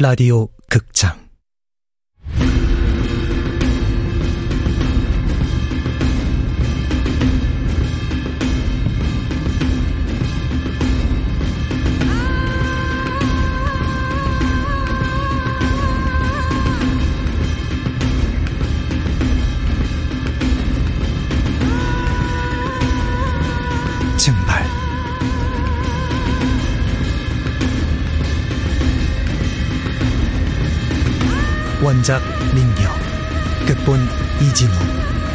라디오 극장 원작 민경 극본 이진우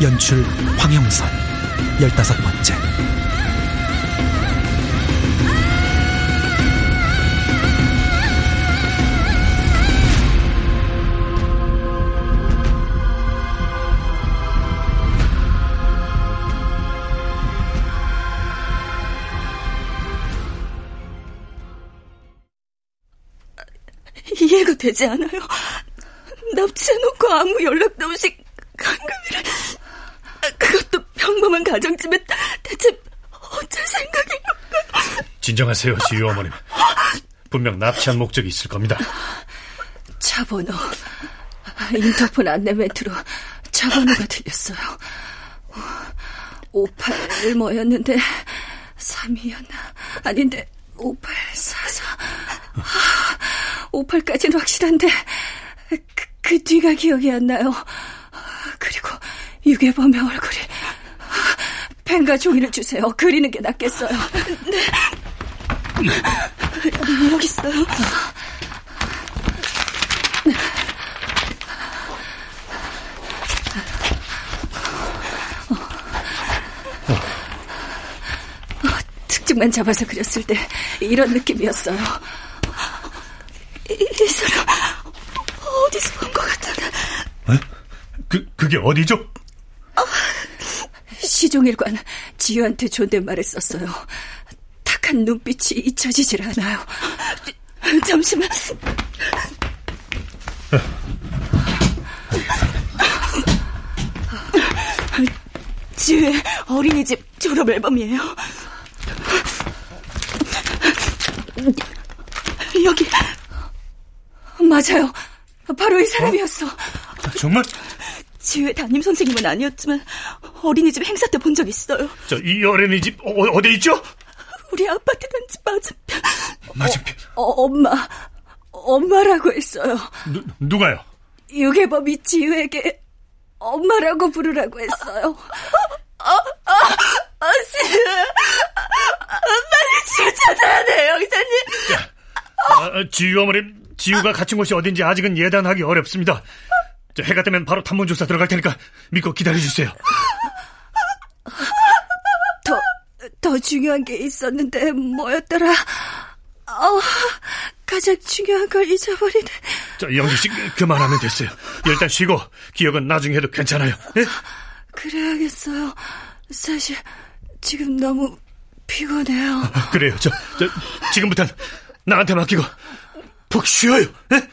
연출 황영선 열다섯 번째 이해가 되지 않아요. 납치해놓고 아무 연락도 없이 강금이를 그것도 평범한 가정집에 대체 어쩔 생각이에요? 진정하세요, 지유 어머님. 분명 납치한 목적이 있을 겁니다. 차 번호 인터폰 안내 멘트로 차 번호가 들렸어요. 58 뭐였는데 3이었나? 아닌데 5844 58까지는 확실한데 그, 그 뒤가 기억이 안 나요. 그리고 유괴범의 얼굴이 펜과 종이를 주세요. 그리는 게 낫겠어요. 네. 여기 있어요. 특징만 잡아서 그렸을 때 이런 느낌이었어요. 이, 이 사람 어디서 본 것 같은데. 에? 그 그게 어디죠? 시종일관 지유한테 존댓말을 썼어요. 탁한 눈빛이 잊혀지질 않아요. 잠시만. 지유의 어린이집 졸업 앨범이에요. 여기 맞아요. 바로 이 사람이었어. 어? 정말? 지휘 담임 선생님은 아니었지만 어린이집 행사 때 본 적 있어요. 저 이 어린이집 어, 디 있죠? 우리 아파트 단지 맞은편. 맞은편. 어, 어, 엄마, 엄마라고 했어요. 누, 누가요? 유괴범이 지휘에게 엄마라고 부르라고 했어요. 아, 아, 아, 지휘, 빨리 지휘 찾아야 돼요, 형사님. 자, 아, 지유 어머님, 지유가 갇힌 곳이 어딘지 아직은 예단하기 어렵습니다. 자, 해가 되면 바로 탐문 조사 들어갈 테니까 믿고 기다려 주세요. 더, 더 중요한 게 있었는데 뭐였더라? 어, 가장 중요한 걸 잊어버리네. 자, 영지 씨 그만하면 됐어요. 일단 쉬고 기억은 나중에 해도 괜찮아요. 네? 그래야겠어요. 사실 지금 너무 피곤해요. 아, 그래요. 저, 저 지금부터 나한테 맡기고 푹 쉬어요. 네?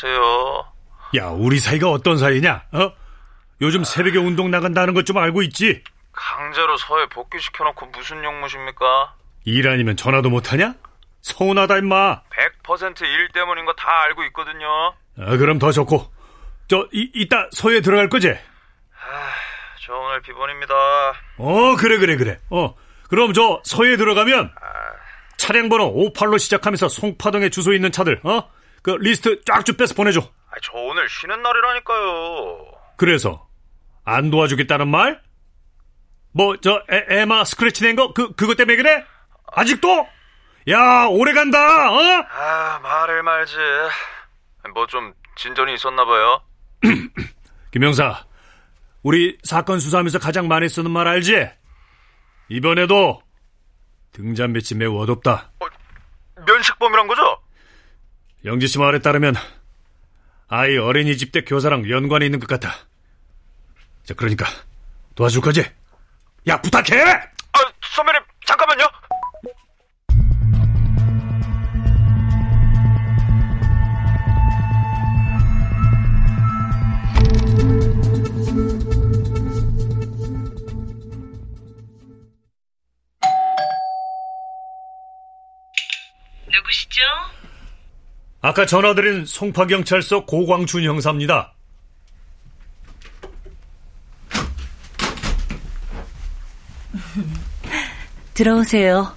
아세요? 야, 우리 사이가 어떤 사이냐? 어? 요즘 새벽에 운동 나간다는 것 좀 알고 있지? 강제로 서해 복귀시켜놓고 무슨 용무십니까? 일 아니면 전화도 못하냐? 서운하다 임마. 100%일 때문인 거 다 알고 있거든요. 아, 그럼 더 좋고. 저 이, 이따 서해 들어갈 거지? 아, 저 오늘 비번입니다. 어, 그래 그래 그래. 어. 그럼 저 서해 들어가면 차량 번호 58로 시작하면서 송파동에 주소 있는 차들, 어? 그 리스트 쫙쭉 빼서 보내줘. 아, 저 오늘 쉬는 날이라니까요. 그래서 안 도와주겠다는 말? 뭐 저 에마 스크래치 낸 거 그 그것 때문에 그래? 아직도? 야 오래 간다. 어? 아 말을 말지. 뭐 좀 진전이 있었나 봐요. 김영사, 우리 사건 수사하면서 가장 많이 쓰는 말 알지? 이번에도 등잔 배치 매우 어둡다. 어, 면식범이란 거죠? 영지 씨 말에 따르면 아이 어린이집 때 교사랑 연관이 있는 것 같아. 자, 그러니까 도와줄 거지? 야, 부탁해! 아까 전화드린 송파경찰서 고광준 형사입니다. 들어오세요.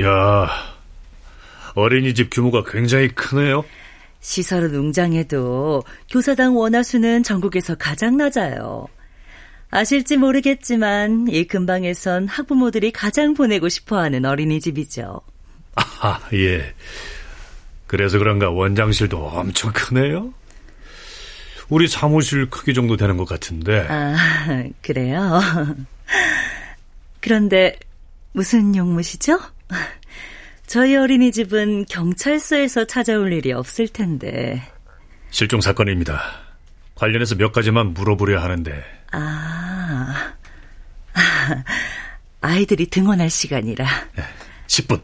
야, 어린이집 규모가 굉장히 크네요. 시설은 웅장해도 교사당 원화수는 전국에서 가장 낮아요. 아실지 모르겠지만 이 근방에선 학부모들이 가장 보내고 싶어하는 어린이집이죠. 아, 예. 그래서 그런가 원장실도 엄청 크네요. 우리 사무실 크기 정도 되는 것 같은데. 아, 그래요? 그런데 무슨 용무시죠? 저희 어린이집은 경찰서에서 찾아올 일이 없을 텐데. 실종 사건입니다. 관련해서 몇 가지만 물어보려 하는데. 아, 아이들이 등원할 시간이라. 10분.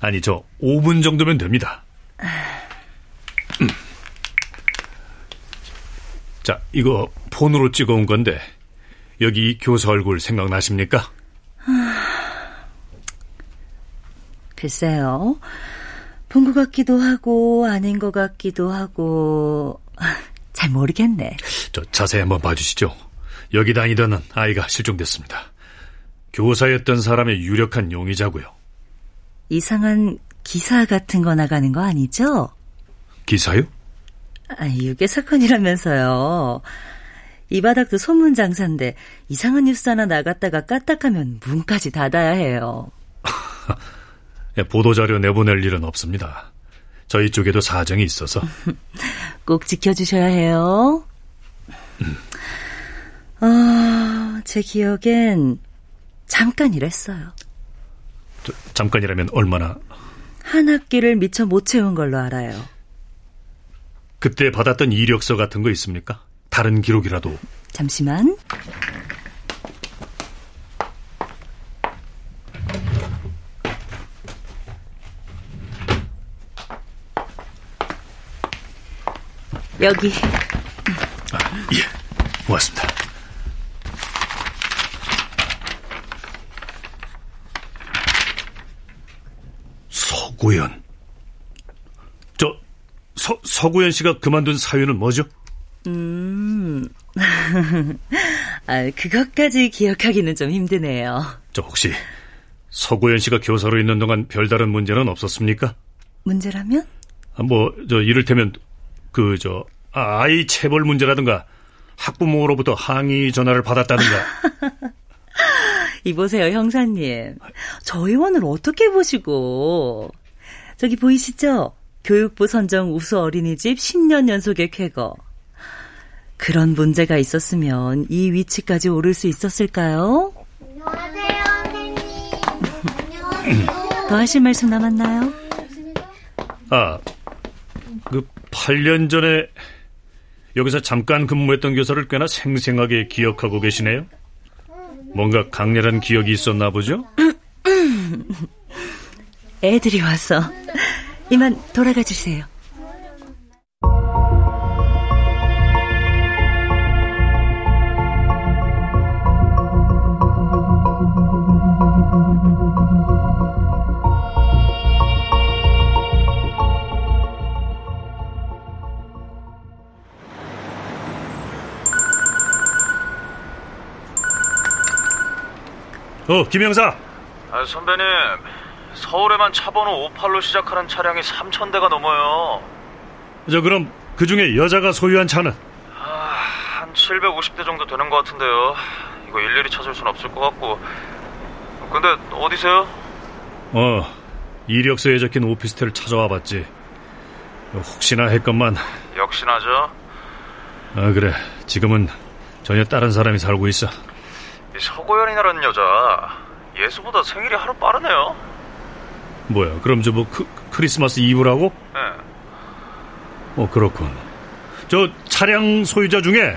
아니, 저 5분 정도면 됩니다. 음. 자, 이거 폰으로 찍어온 건데, 여기 교사 얼굴 생각나십니까? 글쎄요. 본 것 같기도 하고, 아닌 것 같기도 하고, 잘 모르겠네. 저 자세히 한번 봐주시죠. 여기 다니던 아이가 실종됐습니다. 교사였던 사람의 유력한 용의자고요. 이상한 기사 같은 거 나가는 거 아니죠? 기사요? 아, 유괴 사건이라면서요. 이 바닥도 소문 장사인데 이상한 뉴스 하나 나갔다가 까딱하면 문까지 닫아야 해요. 예, 보도자료 내보낼 일은 없습니다. 저희 쪽에도 사정이 있어서. 꼭 지켜주셔야 해요. 어, 제 기억엔 잠깐 일했어요. 저, 잠깐이라면 얼마나 한 학기를 미처 못 채운 걸로 알아요. 그때 받았던 이력서 같은 거 있습니까? 다른 기록이라도. 잠시만. 여기 아, 예, 고맙습니다. 서구현. 저, 서, 서구현 씨가 그만둔 사유는 뭐죠? 음, 아, 그것까지 기억하기는 좀 힘드네요. 저 혹시 서구현 씨가 교사로 있는 동안 별다른 문제는 없었습니까? 문제라면? 아, 뭐, 저, 이를테면, 그, 저, 아, 아이 체벌 문제라든가, 학부모로부터 항의 전화를 받았다든가. 이보세요, 형사님. 저 의원을 어떻게 보시고. 저기 보이시죠? 교육부 선정 우수 어린이집 10년 연속의 쾌거. 그런 문제가 있었으면 이 위치까지 오를 수 있었을까요? 안녕하세요, 선생님. 안녕하세요. 더 하실 말씀 남았나요? 아, 그 8년 전에 여기서 잠깐 근무했던 교사를 꽤나 생생하게 기억하고 계시네요. 뭔가 강렬한 기억이 있었나 보죠? 애들이 와서. 이만 돌아가 주세요. 어, 김영사. 아, 선배님, 서울에만 차 번호 58로 시작하는 차량이 3,000대가 넘어요. 저 그럼 그 중에 여자가 소유한 차는 아, 한 750대 정도 되는 것 같은데요. 이거 일일이 찾을 순 없을 것 같고. 근데 어디세요? 어 이력서에 적힌 오피스텔을 찾아와 봤지. 혹시나 했건만. 역시나죠. 아 그래. 지금은 전혀 다른 사람이 살고 있어. 이 서고연이라는 여자 예수보다 생일이 하루 빠르네요. 뭐야? 그럼 저뭐큰 크리스마스 이브라고? 네. 어, 그렇군. 저 차량 소유자 중에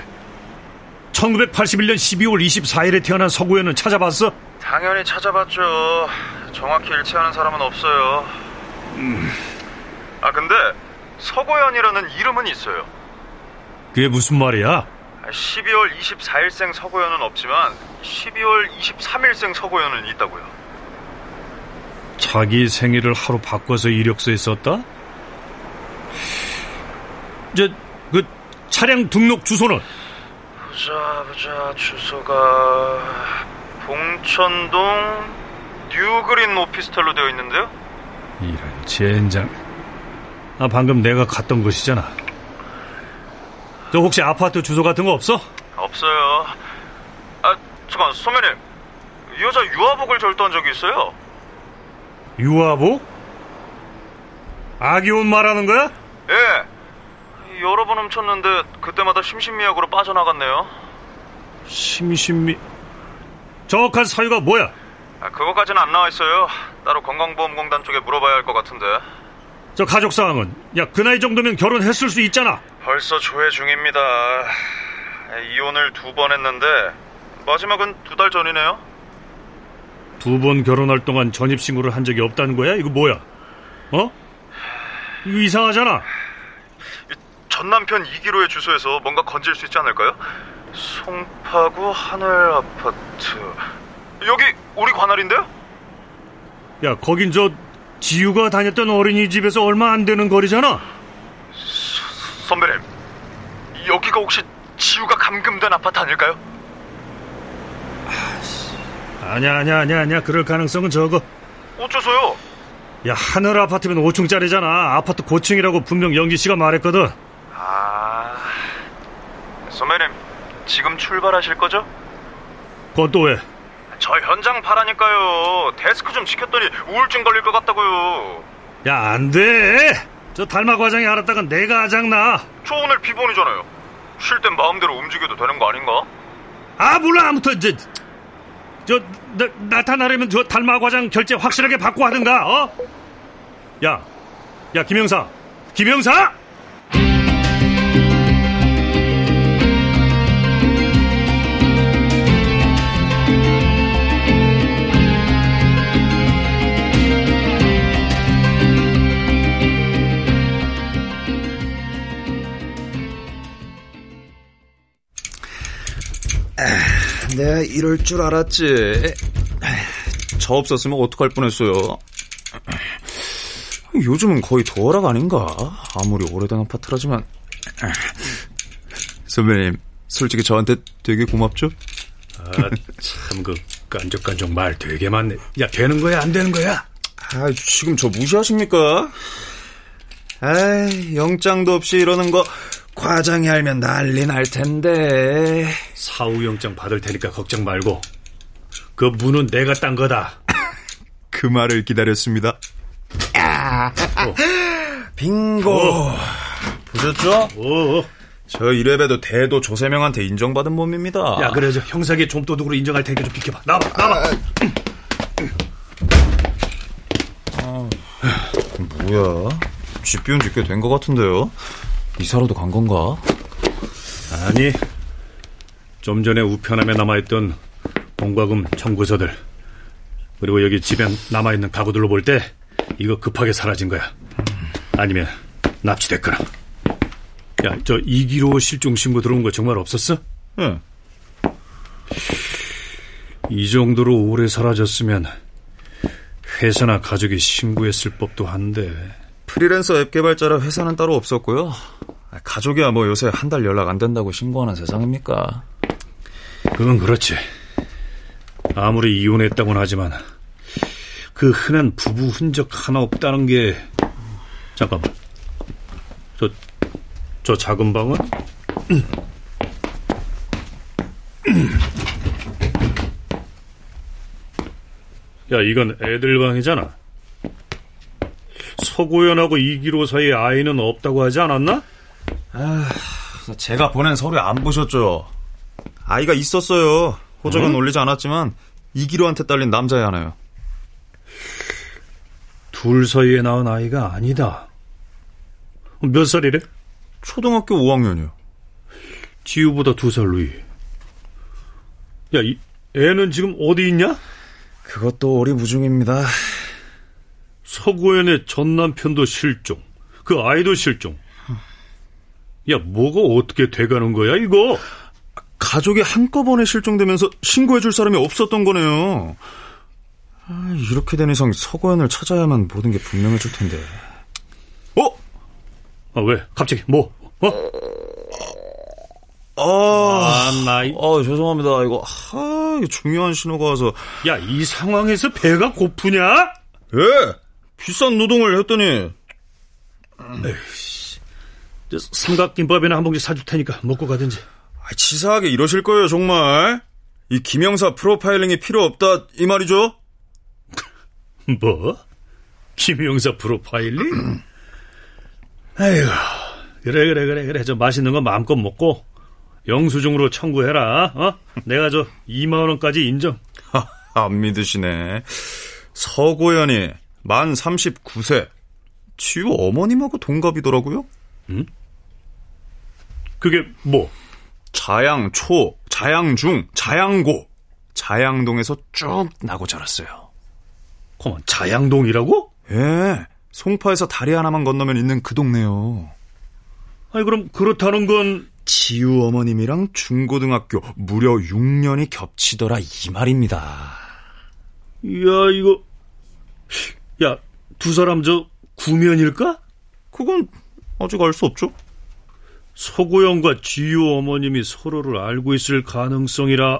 1981년 12월 24일에 태어난 서구현은 찾아봤어? 당연히 찾아봤죠. 정확히 일치하는 사람은 없어요. 아 근데 서고현이라는 이름은 있어요. 그게 무슨 말이야? 12월 24일생 서고현은 없지만 12월 23일생 서고현은 있다고요. 자기 생일을 하루 바꿔서 이력서에 썼다? 저, 그, 차량 등록 주소는? 보자 보자 주소가 봉천동 뉴그린 오피스텔로 되어 있는데요. 이런 젠장. 아, 방금 내가 갔던 곳이잖아. 저 혹시 아파트 주소 같은 거 없어? 없어요. 아 잠깐 이 여자 유아복을 절도한 적이 있어요. 유아복? 아기 옷 말하는 거야? 예. 여러 번 훔쳤는데 그때마다 심신미약으로 빠져나갔네요. 심신미. 정확한 사유가 뭐야? 아, 그거까지는 안 나와 있어요. 따로 건강보험공단 쪽에 물어봐야 할 것 같은데. 저 가족 상황은? 야, 그 나이 정도면 결혼했을 수 있잖아. 벌써 조회 중입니다. 이혼을 두 번 했는데 마지막은 두 달 전이네요. 두 번 결혼할 동안 전입신고를 한 적이 없다는 거야? 이거 뭐야? 어? 이거 이상하잖아. 전 남편 이기로의 주소에서 뭔가 건질 수 있지 않을까요? 송파구 하늘 아파트. 여기 우리 관할인데요? 야, 거긴 저 지유가 다녔던 어린이집에서 얼마 안 되는 거리잖아. 선배님, 여기가 혹시 지우가 감금된 아파트 아닐까요? 아니야, 아니야, 아니야, 아니야. 그럴 가능성은 적어. 어째서요? 야, 하늘 아파트면 5층짜리잖아. 아파트 고층이라고 분명 영기 씨가 말했거든. 아, 선배님, 지금 출발하실 거죠? 그건 또 왜? 저 현장 파라니까요. 데스크 좀 지켰더니 우울증 걸릴 것 같다고요. 야, 안 돼! 저 달마 과장이 알았다가 내가 아장나. 저 오늘 비번이잖아요. 쉴 땐 마음대로 움직여도 되는 거 아닌가? 아, 몰라. 아무튼, 저, 저, 나, 나타나려면 저 달마 과장 결제 확실하게 받고 하든가, 어? 야, 야, 김영사. 김영사! 내가 이럴 줄 알았지. 저 없었으면 어떡할 뻔했어요. 요즘은 거의 도어락 아닌가? 아무리 오래된 아파트라지만. 선배님, 솔직히 저한테 되게 고맙죠? 아, 참, 그, 깐족깐족 말 되게 많네. 야, 되는 거야, 안 되는 거야? 아, 지금 저 무시하십니까? 아이, 영장도 없이 이러는 거 과장이 알면 난리 날 텐데. 사후 영장 받을 테니까 걱정 말고. 그 문은 내가 딴 거다. 그 말을 기다렸습니다. 어. 빙고. 어. 보셨죠? 오, 저 이래봬도 대도 조세명한테 인정받은 몸입니다. 야, 그래, 저 형사계 좀도둑으로 인정할 테니까 좀 비켜봐. 나와봐, 나와봐. 뭐야? 집 비운 지 꽤 된 것 같은데요? 이사로도 간 건가? 아니, 좀 전에 우편함에 남아있던 공과금 청구서들, 그리고 여기 집에 남아있는 가구들로 볼 때, 이거 급하게 사라진 거야. 아니면, 납치됐거나. 야, 저 이기로 실종 신고 들어온 거 정말 없었어? 응. 이 정도로 오래 사라졌으면, 회사나 가족이 신고했을 법도 한데, 프리랜서 앱 개발자라 회사는 따로 없었고요. 가족이야 뭐 요새 한 달 연락 안 된다고 신고하는 세상입니까? 그건 그렇지. 아무리 이혼했다고는 하지만 그 흔한 부부 흔적 하나 없다는 게 잠깐만. 저, 저 작은 방은? 야, 이건 애들 방이잖아. 서고연하고 이기로 사이에 아이는 없다고 하지 않았나? 제가 보낸 서류 안 보셨죠? 아이가 있었어요. 호적은 응? 올리지 않았지만 이기로한테 딸린 남자애 하나요. 둘 사이에 낳은 아이가 아니다. 몇 살이래? 초등학교 5학년이요. 지우보다 두살 위에. 야, 이 애는 지금 어디 있냐? 그것도 오리무중입니다. 서구현의 전 남편도 실종. 그 아이도 실종. 야, 뭐가 어떻게 돼가는 거야, 이거? 가족이 한꺼번에 실종되면서 신고해줄 사람이 없었던 거네요. 아, 이렇게 된 이상 서고현을 찾아야만 모든 게 분명해질 텐데. 어? 아, 왜? 갑자기, 뭐? 어? 아, 아, 나, 이- 아 죄송합니다. 이거, 아, 이거 중요한 신호가 와서. 야, 이 상황에서 배가 고프냐? 예! 비싼 노동을 했더니, 저 삼각김밥이나 한 봉지 사줄 테니까 먹고 가든지. 아, 치사하게 이러실 거예요, 정말. 이 김영사 프로파일링이 필요 없다, 이 말이죠? 뭐? 김영사 프로파일링? 아이고, 그래, 그래, 그래, 그래. 저 맛있는 거 마음껏 먹고, 영수증으로 청구해라, 어? 내가 저 2만원까지 인정. 하, 안 믿으시네. 서고현이 만 39세. 지우 어머님하고 동갑이더라고요? 그게 뭐? 자양초, 자양중, 자양고. 자양동에서 쭉 나고 자랐어요. 그만 자양동이라고? 예. 송파에서 다리 하나만 건너면 있는 그 동네요. 아니, 그럼 그렇다는 건, 지우 어머님이랑 중고등학교 무려 6년이 겹치더라 이 말입니다. 야, 이거, 야, 두 사람 저 구면일까? 그건 아직 알 수 없죠? 서고영과 지유 어머님이 서로를 알고 있을 가능성이라.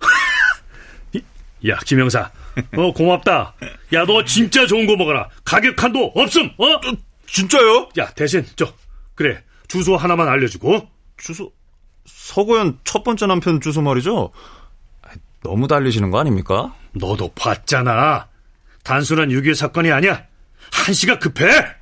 야, 김영사. 어, 고맙다. 야, 너 진짜 좋은 거 먹어라. 가격 한도 없음, 어? 진짜요? 야, 대신, 저, 그래. 주소 하나만 알려주고. 주소 서고현 첫 번째 남편 주소 말이죠. 아, 너무 달리시는 거 아닙니까? 너도 봤잖아. 단순한 유괴 사건이 아니야. 한시가 급해!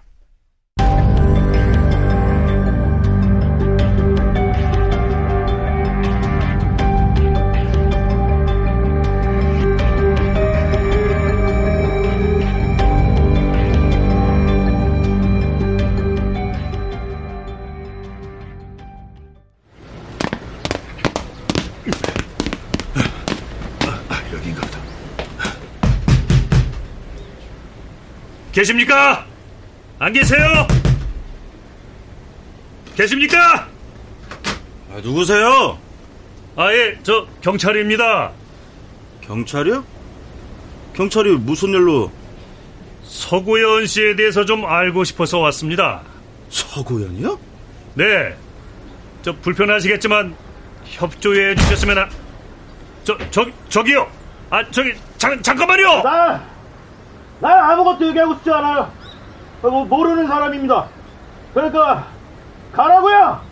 계십니까? 안 계세요? 계십니까? 아, 누구세요? 아, 예, 저 경찰입니다. 경찰이요? 경찰이 무슨 일로 서구현 씨에 대해서 좀 알고 싶어서 왔습니다. 서구현이요? 네. 저 불편하시겠지만 협조해 주셨으면 하... 저, 저, 저기요. 아, 저기 잠, 잠깐만요. 나, 나 아무것도 얘기하고 싶지 않아요. 뭐 모르는 사람입니다. 그러니까 가라고요.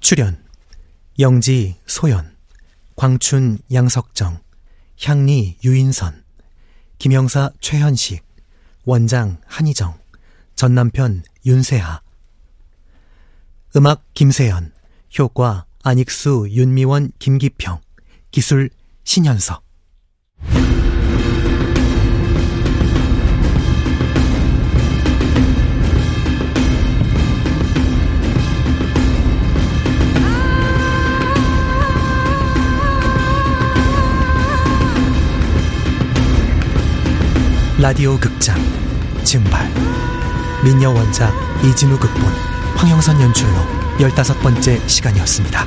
출연 영지 소연 광춘 양석정 향리 유인선 김영사 최현식 원장 한희정 전남편 윤세하. 음악 김세연 효과 안익수 윤미원 김기평 기술 신현석 라디오 극장 증발 민여 원작 이진우 극본 황영선 연출로 열다섯 번째 시간이었습니다.